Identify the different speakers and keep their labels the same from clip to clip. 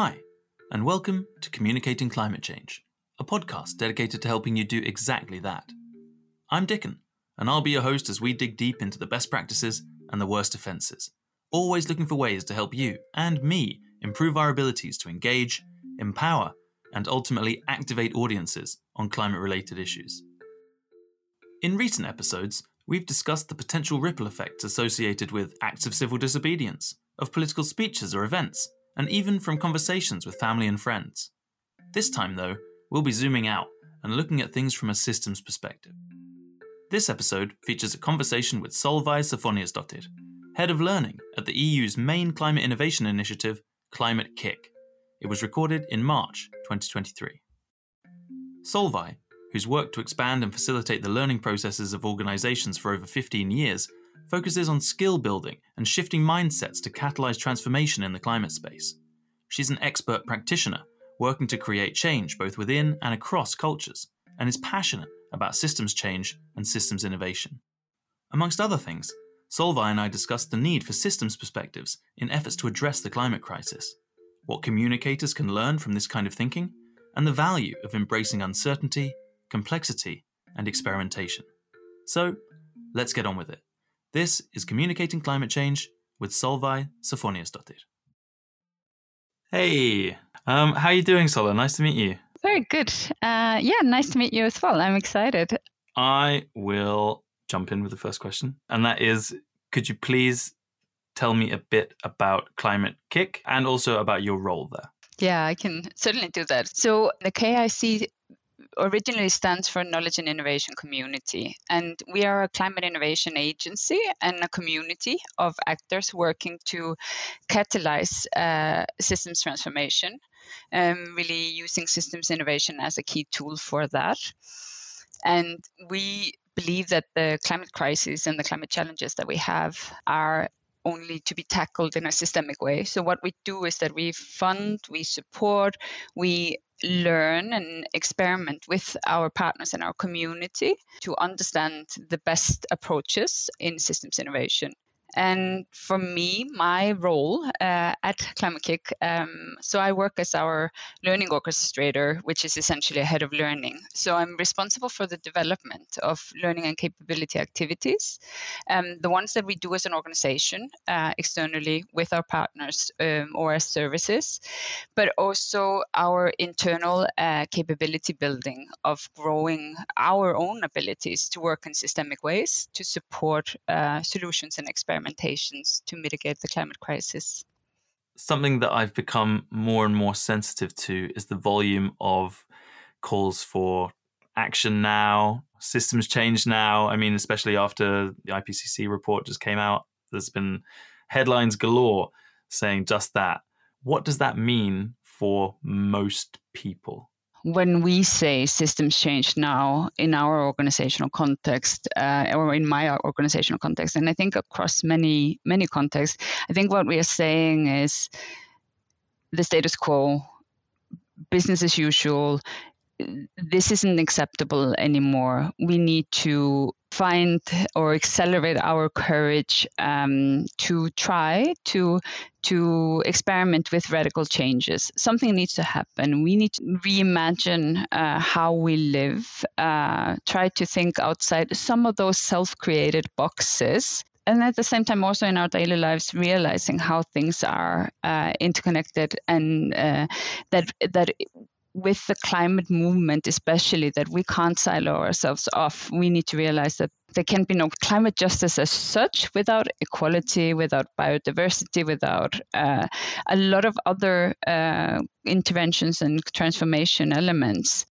Speaker 1: Hi, and welcome to Communicating Climate Change, a podcast dedicated to helping you do exactly that. I'm Dickon, and I'll be your host as we dig deep into the best practices and the worst offences, always looking for ways to help you and me improve our abilities to engage, empower, and ultimately activate audiences on climate related issues. In recent episodes, we've discussed the potential ripple effects associated with acts of civil disobedience, of political speeches or events, and even from conversations with family and friends. This time, though, we'll be zooming out and looking at things from a systems perspective. This episode features a conversation with Solveig Zophoniasdottir, Head of Learning at the EU's main climate innovation initiative, Climate-KIC. It was recorded in March 2023. Solveig, who's worked to expand and facilitate the learning processes of organisations for over 15 years, focuses on skill building and shifting mindsets to catalyze transformation in the climate space. She's an expert practitioner working to create change both within and across cultures, and is passionate about systems change and systems innovation. Amongst other things, Solveig and I discussed the need for systems perspectives in efforts to address the climate crisis, what communicators can learn from this kind of thinking, and the value of embracing uncertainty, complexity, and experimentation. So, let's get on with it. This is Communicating Climate Change with Solveig Zophoniasdottir. Hey, um, how are you doing, Sola? Nice to meet you.
Speaker 2: Very good. Uh, yeah, nice to meet you as well. I'm excited.
Speaker 1: I will jump in with the first question, and that is could you please tell me a bit about Climate Kick and also about your role there?
Speaker 2: Yeah, I can certainly do that. So, the KIC originally stands for Knowledge and Innovation Community. And we are a climate innovation agency and a community of actors working to catalyze uh, systems transformation, um, really using systems innovation as a key tool for that. And we believe that the climate crisis and the climate challenges that we have are only to be tackled in a systemic way. So, what we do is that we fund, we support, we learn and experiment with our partners and our community to understand the best approaches in systems innovation. And for me, my role uh, at Climate-KIC, um, so I work as our learning orchestrator, which is essentially a head of learning. So I'm responsible for the development of learning and capability activities, um, the ones that we do as an organization uh, externally with our partners um, or as services, but also our internal uh, capability building of growing our own abilities to work in systemic ways to support uh, solutions and experiments experimentations to mitigate the climate crisis.
Speaker 1: Something that I've become more and more sensitive to is the volume of calls for action now, systems change now. I mean, especially after the IPCC report just came out, there's been headlines galore saying just that. What does that mean for most people?
Speaker 2: When we say systems change now in our organizational context uh, or in my organizational context and i think across many many contexts i think what we are saying is the status quo business as usual this isn't acceptable anymore. We need to find or accelerate our courage um, to try to to experiment with radical changes. Something needs to happen. We need to reimagine uh, how we live. Uh, try to think outside some of those self-created boxes and at the same time also in our daily lives realizing how things are uh, interconnected and uh, that that with the climate movement, especially, that we can't silo ourselves off. We need to realize that there can be no climate justice as such without equality, without biodiversity, without uh, a lot of other uh, interventions and transformation elements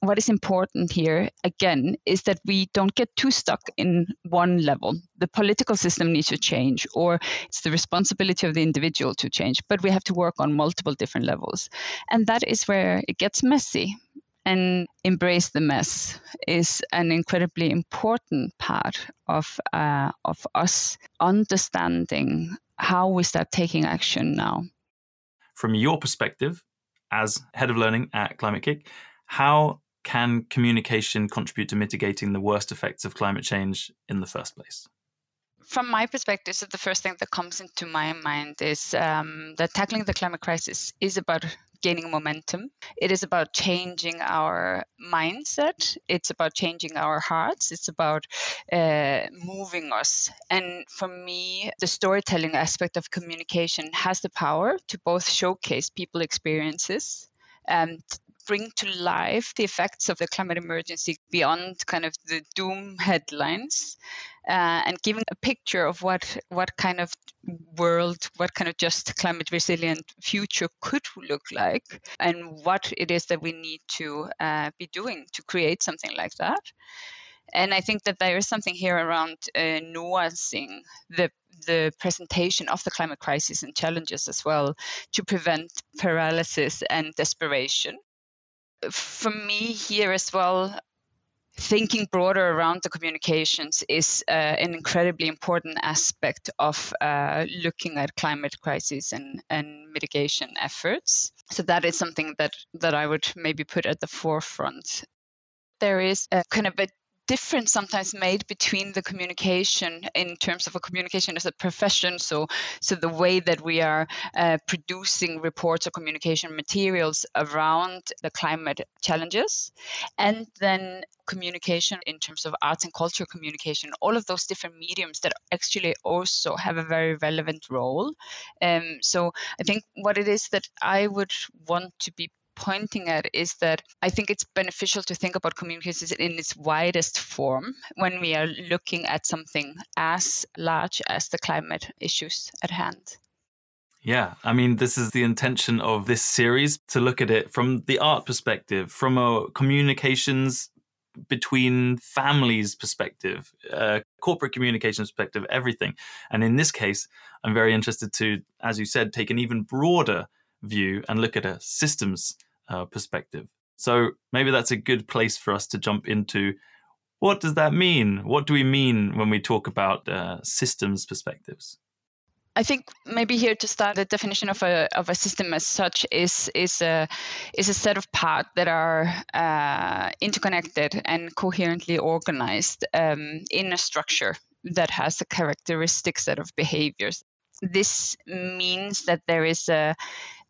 Speaker 2: what is important here again is that we don't get too stuck in one level. The political system needs to change or it's the responsibility of the individual to change but we have to work on multiple different levels. And that is where it gets messy. And embrace the mess is an incredibly important part of uh, of us understanding how we start taking action now.
Speaker 1: From your perspective as head of learning at Climate-KIC how can communication contribute to mitigating the worst effects of climate change in the first place?
Speaker 2: from my perspective, so the first thing that comes into my mind is um, that tackling the climate crisis is about gaining momentum. It is about changing our mindset. It's about changing our hearts. It's about uh, moving us. And for me, the storytelling aspect of communication has the power to both showcase people experiences and bring to life the effects of the climate emergency beyond kind of the doom headlines uh, and giving a picture of what what kind of world, what kind of just climate resilient future could look like, and what it is that we need to uh, be doing to create something like that. And I think that there is something here around uh, nuancing the the presentation of the climate crisis and challenges as well to prevent paralysis and desperation. For me, here as well, thinking broader around the communications is uh, an incredibly important aspect of uh, looking at climate crisis and, and mitigation efforts. So that is something that, that I would maybe put at the forefront. There is a kind of a difference sometimes made between the communication in terms of a communication as a profession. So so the way that we are uh, producing reports or communication materials around the climate challenges and then communication in terms of arts and culture communication all of those different mediums that actually also have a very relevant role. Um, so i think what it is that i would want to be pointing at is that I think it's beneficial to think about communications in its widest form when we are looking at something as large as the climate issues at hand.
Speaker 1: Yeah, I mean, this is the intention of this series to look at it from the art perspective, from a communications between families perspective, corporate communications perspective, everything. And in this case, I'm very interested to, as you said, take an even broader view and look at a systems uh, perspective. So maybe that's a good place for us to jump into. What does that mean? What do we mean when we talk about uh, systems perspectives?
Speaker 2: I think maybe here to start, the definition of a of a system as such is is a is a set of parts that are uh, interconnected and coherently organized um, in a structure that has a characteristic set of behaviors. This means that there is a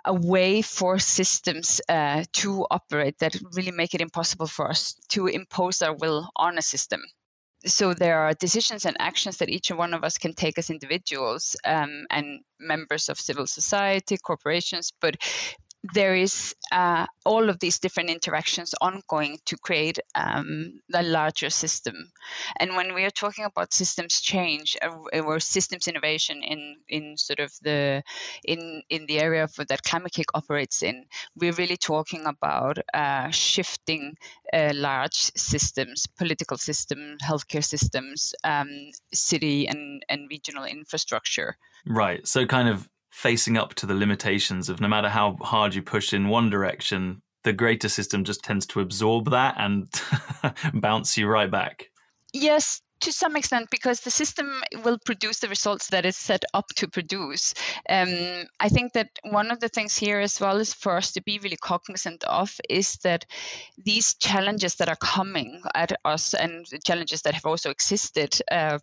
Speaker 2: a way for systems uh, to operate that really make it impossible for us to impose our will on a system. So there are decisions and actions that each one of us can take as individuals um, and members of civil society, corporations, but there is uh, all of these different interactions ongoing to create um, a larger system. And when we are talking about systems change uh, or systems innovation in in sort of the in in the area of, that Climate-KIC operates in, we're really talking about uh, shifting uh, large systems, political systems, healthcare systems, um, city and and regional infrastructure.
Speaker 1: Right. So kind of facing up to the limitations of no matter how hard you push in one direction, the greater system just tends to absorb that and bounce you right back.
Speaker 2: Yes, to some extent because the system will produce the results that it's set up to produce. Um, I think that one of the things here as well is for us to be really cognizant of is that these challenges that are coming at us and challenges that have also existed uh,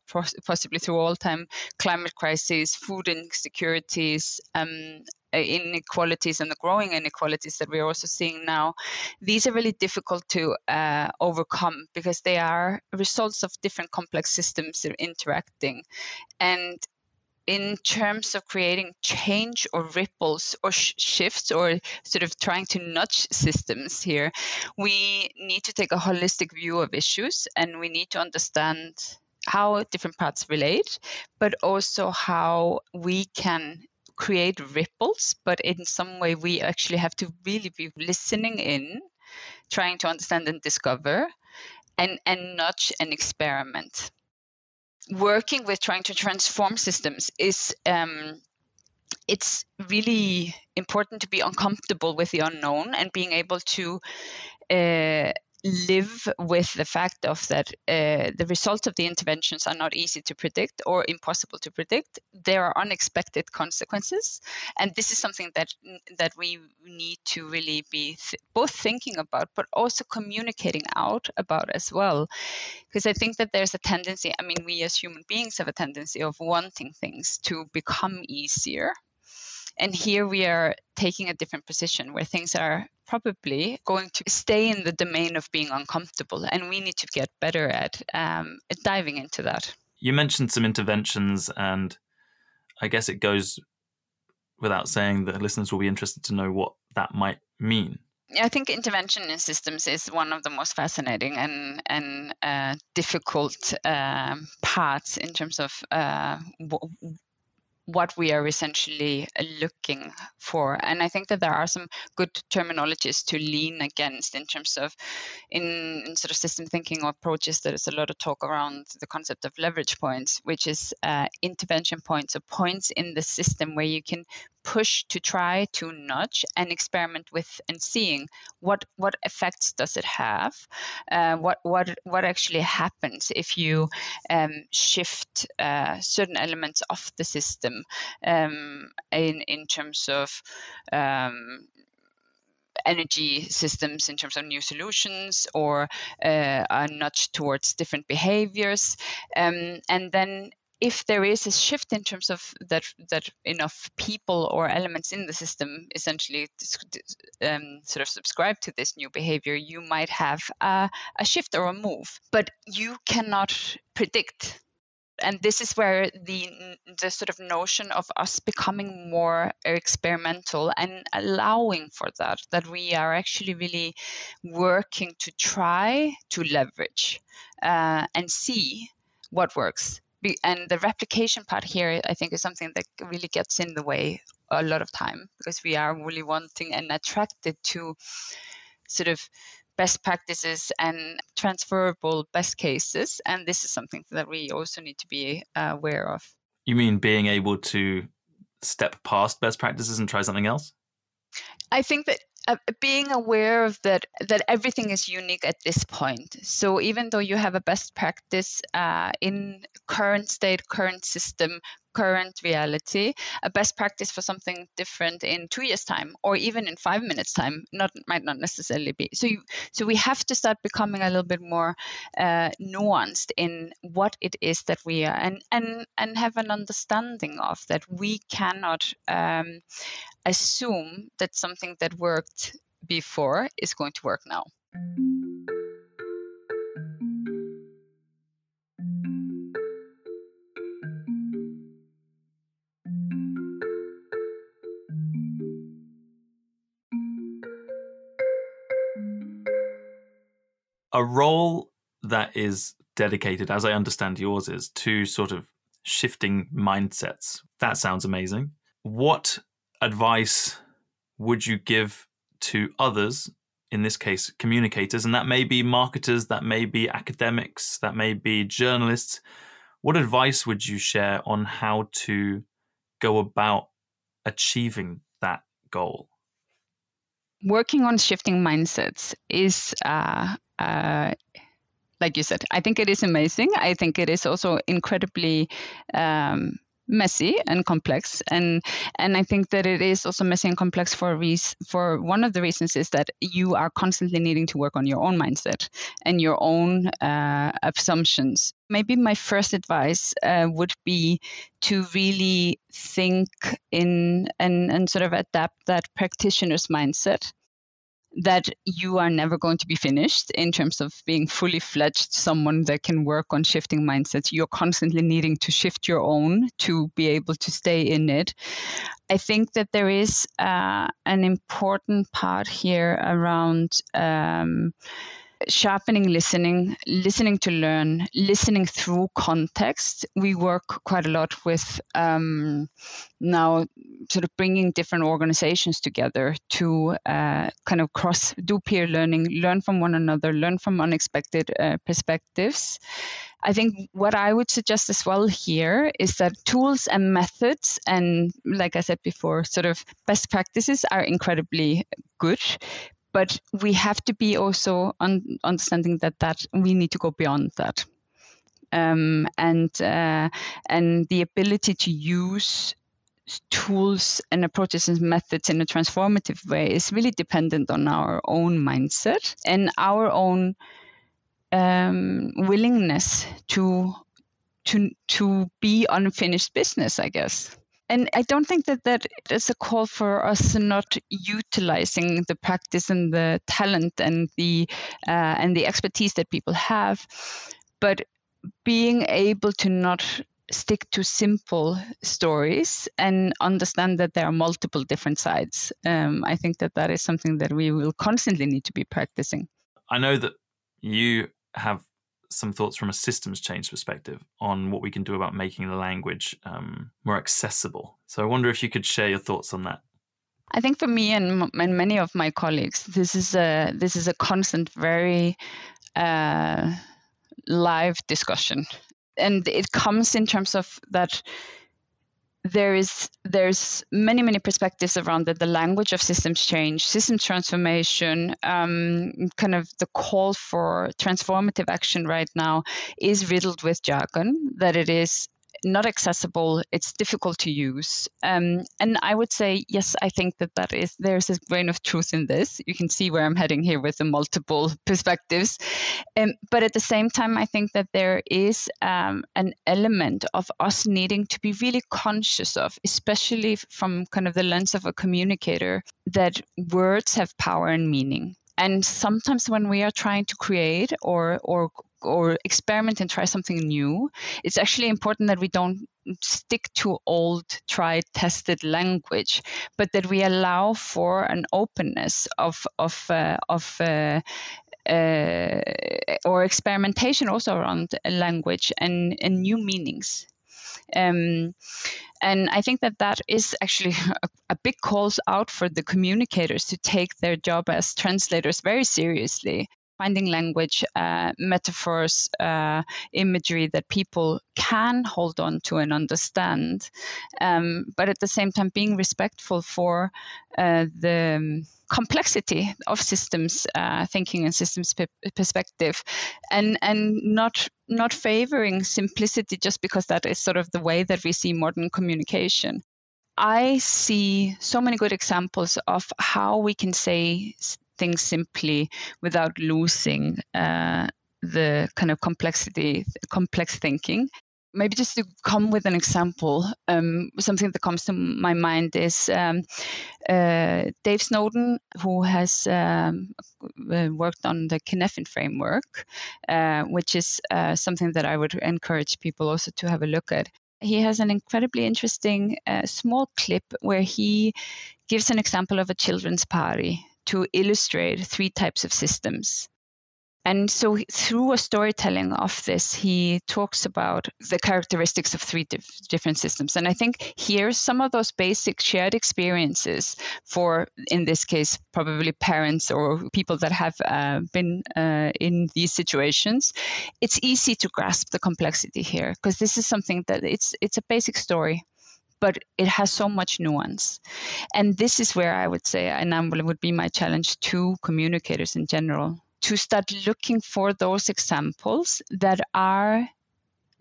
Speaker 2: possibly through all time climate crises, food insecurities, um, inequalities and the growing inequalities that we're also seeing now, these are really difficult to uh, overcome because they are results of different complex systems interacting. And in terms of creating change or ripples or sh- shifts or sort of trying to nudge systems here, we need to take a holistic view of issues and we need to understand how different parts relate, but also how we can create ripples, but in some way we actually have to really be listening in, trying to understand and discover, and, and nudge and experiment. Working with trying to transform systems is um, it's really important to be uncomfortable with the unknown and being able to uh, live with the fact of that uh, the results of the interventions are not easy to predict or impossible to predict. There are unexpected consequences, and this is something that that we need to really be th- both thinking about, but also communicating out about as well. Because I think that there's a tendency. I mean, we as human beings have a tendency of wanting things to become easier and here we are taking a different position where things are probably going to stay in the domain of being uncomfortable. And we need to get better at um, diving into that.
Speaker 1: You mentioned some interventions, and I guess it goes without saying that listeners will be interested to know what that might mean.
Speaker 2: I think intervention in systems is one of the most fascinating and and uh, difficult uh, parts in terms of uh, w- what we are essentially uh, looking for. And I think that there are some good terminologies to lean against in terms of in, in sort of system thinking or approaches. There is a lot of talk around the concept of leverage points, which is uh, intervention points or points in the system where you can push to try to nudge and experiment with and seeing what what effects does it have uh, what what what actually happens if you um, shift uh, certain elements of the system um, in in terms of um, energy systems in terms of new solutions or uh, a nudge towards different behaviors. Um, and then if there is a shift in terms of that that enough people or elements in the system essentially um, sort of subscribe to this new behavior, you might have a, a shift or a move, but you cannot predict. And this is where the the sort of notion of us becoming more experimental and allowing for that that we are actually really working to try to leverage uh, and see what works and the replication part here i think is something that really gets in the way a lot of time because we are really wanting and attracted to sort of best practices and transferable best cases. And this is something that we also need to be uh, aware of.
Speaker 1: You mean being able to step past best practices and try something else?
Speaker 2: I think that being aware of that that everything is unique at this point. So even though you have a best practice uh, in current state current system current reality a best practice for something different in two years time or even in five minutes time not might not necessarily be so you, so we have to start becoming a little bit more uh, nuanced in what it is that we are and and and have an understanding of that we cannot um, assume that something that worked before is going to work now.
Speaker 1: A role that is dedicated, as I understand yours is, to sort of shifting mindsets. That sounds amazing. What advice would you give to others, in this case, communicators, and that may be marketers, that may be academics, that may be journalists? What advice would you share on how to go about achieving that goal?
Speaker 2: Working on shifting mindsets is uh, uh, like you said, I think it is amazing. I think it is also incredibly um, messy and complex. And and i think that it is also messy and complex for reason for one of the reasons is that you are constantly needing to work on your own mindset and your own uh, assumptions. Maybe my first advice uh, would be to really think in and and sort of adapt that practitioner's mindset that you are never going to be finished in terms of being fully fledged someone that can work on shifting mindsets. You're constantly needing to shift your own to be able to stay in it. I think that there is uh, an important part here around. Um, sharpening listening, listening to learn, listening through context. We work quite a lot with um, now sort of bringing different organizations together to uh, kind of cross, do peer learning, learn from one another, learn from unexpected uh, perspectives. I think what I would suggest as well here is that tools and methods, and like I said before, sort of best practices are incredibly good, but we have to be also un- understanding that that we need to go beyond that um, and uh, and the ability to use tools and approaches and methods in a transformative way is really dependent on our own mindset and our own um, willingness to to to be unfinished business, I guess. And I don't think that that is a call for us not utilizing the practice and the talent and the uh, and the expertise that people have, but being able to not stick to simple stories and understand that there are multiple different sides. Um, I think that that is something that we will constantly need to be practicing.
Speaker 1: I know that you have some thoughts from a systems change perspective on what we can do about making the language um, more accessible. So I wonder if you could share your thoughts on that.
Speaker 2: I think for me and, and many of my colleagues, this is a this is a constant, very uh, live discussion, and it comes in terms of that there is there's many many perspectives around it the language of systems change system transformation um, kind of the call for transformative action right now is riddled with jargon that it is not accessible. It's difficult to use. Um, and I would say, yes, I think that that is there's a grain of truth in this. You can see where I'm heading here with the multiple perspectives. Um, but at the same time, I think that there is um, an element of us needing to be really conscious of, especially from kind of the lens of a communicator, that words have power and meaning and sometimes when we are trying to create or or or experiment and try something new, it's actually important that we don't stick to old, tried, tested language, but that we allow for an openness of of uh, of uh, uh, or experimentation also around language and, and new meanings. Um, and I think that that is actually a, a, big calls out for the communicators to take their job as translators very seriously finding language, uh, metaphors, uh, imagery that people can hold on to and understand, um, but at the same time being respectful for uh, the complexity of systems uh, thinking and systems pe- perspective, and and not not favoring simplicity just because that is sort of the way that we see modern communication. I see so many good examples of how we can say things simply without losing uh, the kind of complexity, complex thinking. Maybe just to come with an example, um, something that comes to my mind is um, uh, Dave Snowden, who has um, uh, worked on the Cynefin framework, uh, which is uh, something that I would encourage people also to have a look at he has an incredibly interesting uh, small clip where he gives an example of a children's party to illustrate three types of systems. And so, through a storytelling of this, he talks about the characteristics of three dif- different systems. And I think here, some of those basic shared experiences for, in this case, probably parents or people that have uh, been uh, in these situations, it's easy to grasp the complexity here because this is something that it's it's a basic story but it has so much nuance. And this is where I would say, and would be my challenge to communicators in general, to start looking for those examples that are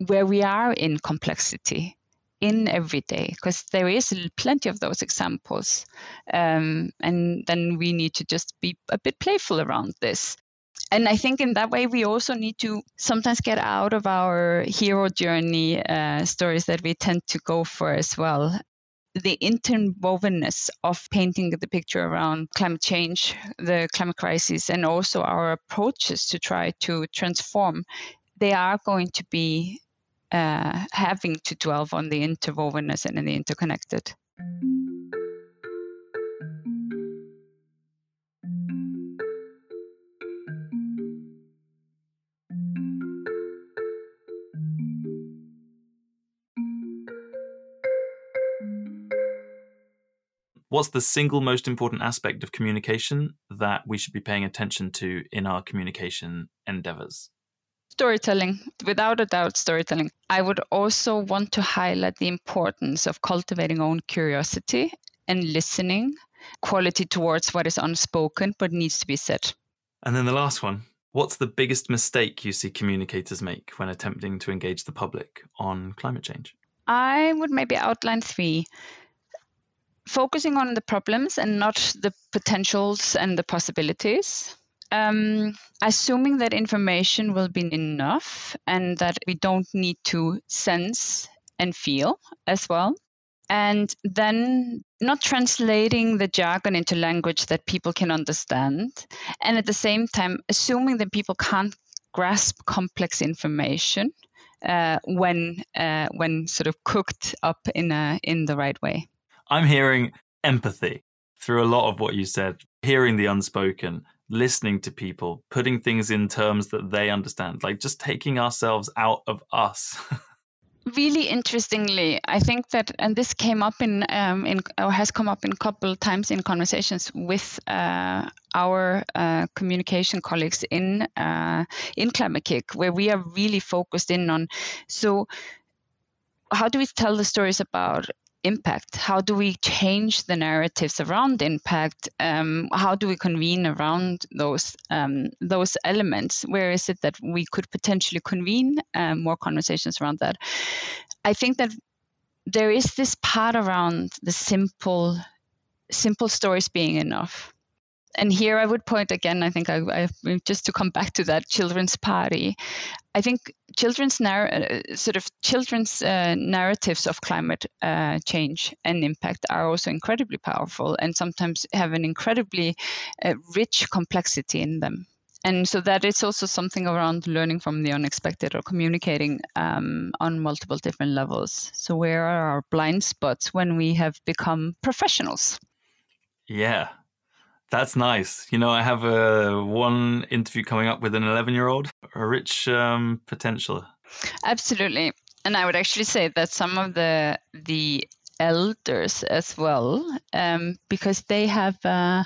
Speaker 2: where we are in complexity in every day because there is plenty of those examples um, and then we need to just be a bit playful around this and I think in that way we also need to sometimes get out of our hero journey uh, stories that we tend to go for as well. The interwovenness of painting the picture around climate change, the climate crisis, and also our approaches to try to transform, they are going to be uh, having to dwell on the interwovenness and the interconnected.
Speaker 1: What's the single most important aspect of communication that we should be paying attention to in our communication endeavors?
Speaker 2: Storytelling, without a doubt, storytelling. I would also want to highlight the importance of cultivating own curiosity and listening quality towards what is unspoken but needs to be said.
Speaker 1: And then the last one What's the biggest mistake you see communicators make when attempting to engage the public on climate change?
Speaker 2: I would maybe outline three. Focusing on the problems and not the potentials and the possibilities. Um, assuming that information will be enough and that we don't need to sense and feel as well. And then not translating the jargon into language that people can understand. And at the same time assuming that people can't grasp complex information uh, when uh, when sort of cooked up in a in the right way
Speaker 1: i'm hearing empathy through a lot of what you said hearing the unspoken listening to people putting things in terms that they understand like just taking ourselves out of us
Speaker 2: really interestingly, I think that, and this came up in, um, in or has come up in a couple times in conversations with uh, our uh, communication colleagues in uh, in Climate where we are really focused in on. So, how do we tell the stories about impact? How do we change the narratives around impact? Um, how do we convene around those um, those elements? Where is it that we could potentially convene um, more conversations around that? I think that there is this part around the simple simple stories being enough and here I would point again. I think I, I, just to come back to that children's party. I think children's narr- uh, sort of children's uh, narratives of climate uh, change and impact are also incredibly powerful and sometimes have an incredibly uh, rich complexity in them. And so that is also something around learning from the unexpected or communicating um, on multiple different levels. So where are our blind spots when we have become professionals?
Speaker 1: Yeah, that's nice. You know, I have a one interview coming up with an 11 year old, a rich um, potential.
Speaker 2: Absolutely. And I would actually say that some of the the elders as well, um, because they have uh,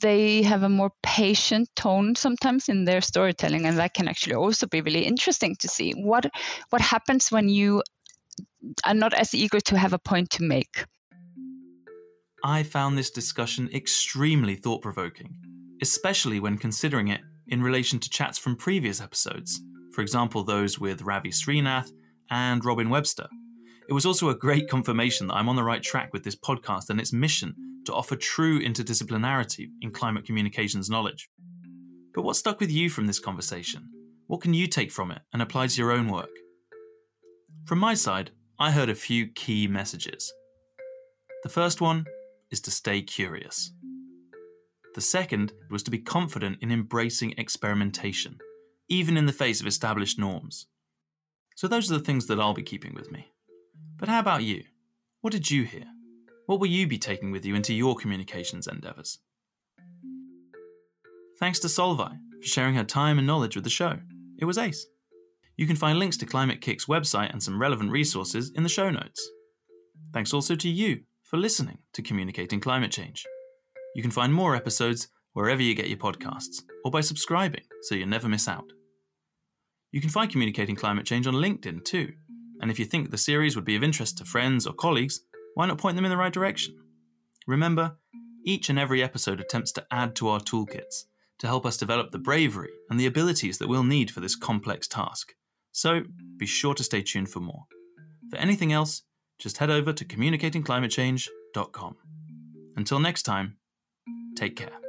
Speaker 2: they have a more patient tone sometimes in their storytelling, and that can actually also be really interesting to see what what happens when you are not as eager to have a point to make.
Speaker 1: I found this discussion extremely thought provoking, especially when considering it in relation to chats from previous episodes, for example, those with Ravi Srinath and Robin Webster. It was also a great confirmation that I'm on the right track with this podcast and its mission to offer true interdisciplinarity in climate communications knowledge. But what stuck with you from this conversation? What can you take from it and apply to your own work? From my side, I heard a few key messages. The first one is to stay curious. The second was to be confident in embracing experimentation, even in the face of established norms. So, those are the things that I'll be keeping with me. But how about you? What did you hear? What will you be taking with you into your communications endeavours? Thanks to Solveig for sharing her time and knowledge with the show. It was ace. You can find links to Climate-KIC's website and some relevant resources in the show notes. Thanks also to you for listening to Communicating Climate Change. You can find more episodes wherever you get your podcasts, or by subscribing so you never miss out. You can find Communicating Climate Change on LinkedIn too, and if you think the series would be of interest to friends or colleagues, why not point them in the right direction? Remember, each and every episode attempts to add to our toolkits to help us develop the bravery and the abilities that we'll need for this complex task. So be sure to stay tuned for more. For anything else, just head over to communicatingclimatechange.com. Until next time, take care.